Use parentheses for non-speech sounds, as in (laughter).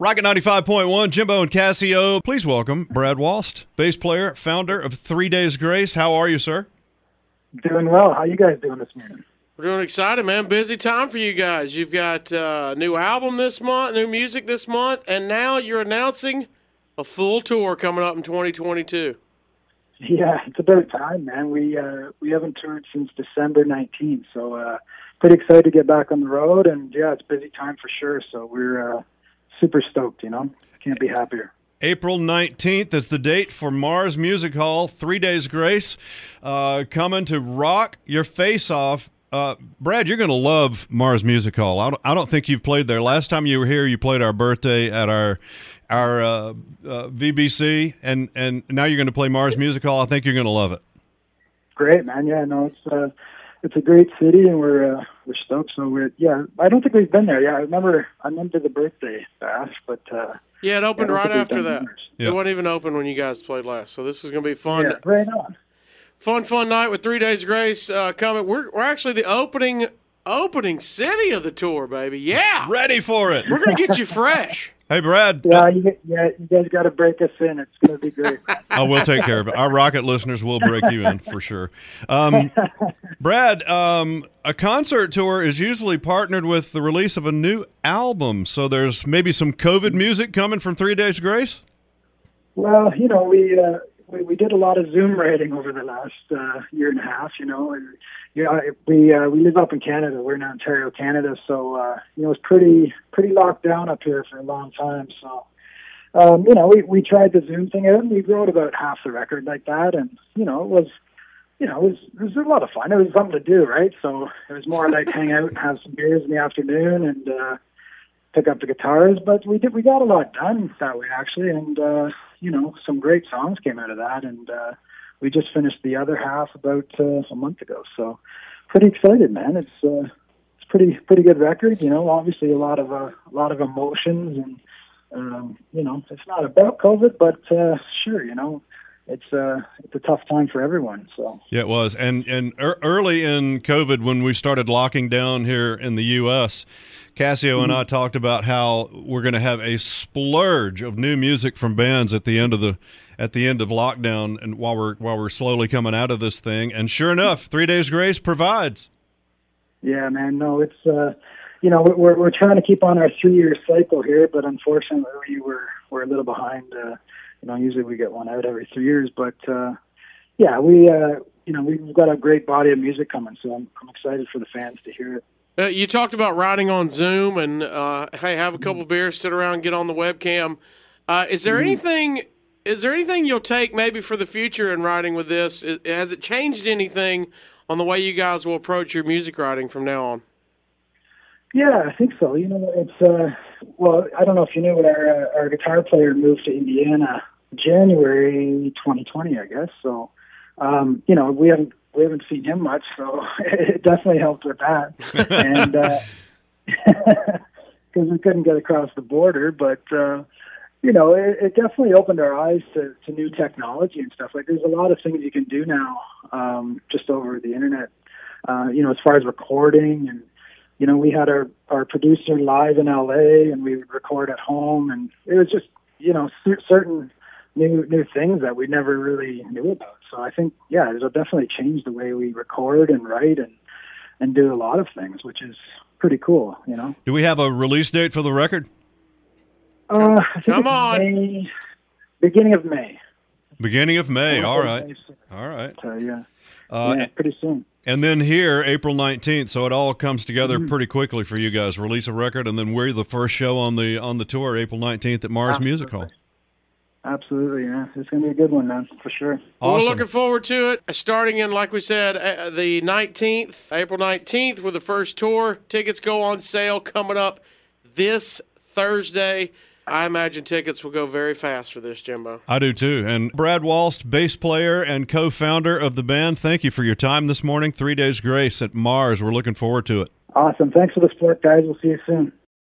Rocket 95.1, Jimbo and Cassio. Please welcome Brad Walst, bass player, founder of Three Days Grace. How are you, sir? Doing well. How you guys doing this morning? We're doing excited, man. Busy time for you guys. You've got uh, a new album this month, new music this month, and now you're announcing a full tour coming up in 2022. Yeah, it's about time, man. We uh, we haven't toured since December 19th, so uh, pretty excited to get back on the road. And yeah, it's busy time for sure. So we're uh, super stoked. You know, can't be happier. April 19th is the date for Mars Music Hall. Three Days Grace uh, coming to rock your face off. Uh, Brad, you're going to love Mars Music Hall. I don't, I don't, think you've played there. Last time you were here, you played our birthday at our our uh, uh VBC, and and now you're going to play Mars Music Hall. I think you're going to love it. Great, man. Yeah, no, it's uh, it's a great city, and we're uh, we're stoked. So we're yeah. I don't think we've been there. Yeah, I remember I remember the birthday bash, but uh, yeah, it opened right after that. Yep. It wasn't even open when you guys played last. So this is going to be fun. Yeah, right on. Fun, fun night with Three Days Grace uh, coming. We're we're actually the opening opening city of the tour, baby. Yeah, ready for it. We're going to get you fresh. Hey, Brad. Yeah, you, yeah, you guys got to break us in. It's going to be great. (laughs) oh, we'll take care of it. Our rocket listeners will break you in for sure. Um, (laughs) Brad, um, a concert tour is usually partnered with the release of a new album. So there's maybe some COVID music coming from Three Days Grace. Well, you know, we uh, we, we did a lot of Zoom writing over the last uh, year and a half. You know, and you know, we uh, we live up in Canada. We're in Ontario, Canada, so uh, you know it's pretty pretty locked down up here for a long time. So, um, you know, we we tried the Zoom thing out, and we wrote about half the record like that, and you know, it was you know, it was it was a lot of fun. It was something to do, right? So it was more like hang out and have some beers in the afternoon and uh, pick up the guitars. But we did we got a lot done that way actually, and uh, you know, some great songs came out of that, and uh, we just finished the other half about uh, a month ago. So pretty excited, man. It's uh, it's pretty pretty good record. You know, obviously a lot of uh, a lot of emotions, and um, you know, it's not about COVID, but uh, sure, you know, it's uh it's a tough time for everyone so yeah it was and and er- early in covid when we started locking down here in the us Cassio mm-hmm. and i talked about how we're going to have a splurge of new music from bands at the end of the at the end of lockdown and while we're while we're slowly coming out of this thing. And sure enough, Three Days Grace provides. Yeah, man. No, it's uh, you know we're we're trying to keep on our three year cycle here, but unfortunately we were we're a little behind. Uh, you know, usually we get one out every three years, but uh, yeah, we uh, you know we've got a great body of music coming, so I'm I'm excited for the fans to hear it. Uh, you talked about riding on Zoom and uh, hey, have a couple beers, sit around, get on the webcam. Uh, is there mm-hmm. anything is there anything you'll take maybe for the future in writing with this? Is, has it changed anything on the way you guys will approach your music writing from now on? Yeah, I think so. You know, it's uh, well, I don't know if you knew, but our uh, our guitar player moved to Indiana January 2020, I guess. So, um, you know, we haven't we haven't seen him much, so (laughs) it definitely helped with that. (laughs) and because uh, (laughs) we couldn't get across the border, but uh, you know, it, it definitely opened our eyes to, to new technology and stuff. Like, there's a lot of things you can do now um, just over the internet. Uh, you know, as far as recording, and you know, we had our our producer live in LA, and we would record at home, and it was just you know certain new new things that we never really knew about. So I think, yeah, it'll definitely change the way we record and write and and do a lot of things, which is pretty cool. You know. Do we have a release date for the record? Uh, Come on. May, beginning of May. Beginning of May. All right. All right. So, yeah. Uh, yeah, pretty soon. And then here, April 19th. So it all comes together mm-hmm. pretty quickly for you guys. Release a record, and then we're the first show on the on the tour, April 19th at Mars Absolutely. Music Hall. Absolutely, yeah. It's going to be a good one, man, for sure. Awesome. We're looking forward to it. Starting in, like we said, uh, the 19th, April 19th, with the first tour. Tickets go on sale coming up this Thursday. I imagine tickets will go very fast for this, Jimbo. I do too. And Brad Walst, bass player and co founder of the band, thank you for your time this morning. Three Days Grace at Mars. We're looking forward to it. Awesome. Thanks for the support, guys. We'll see you soon.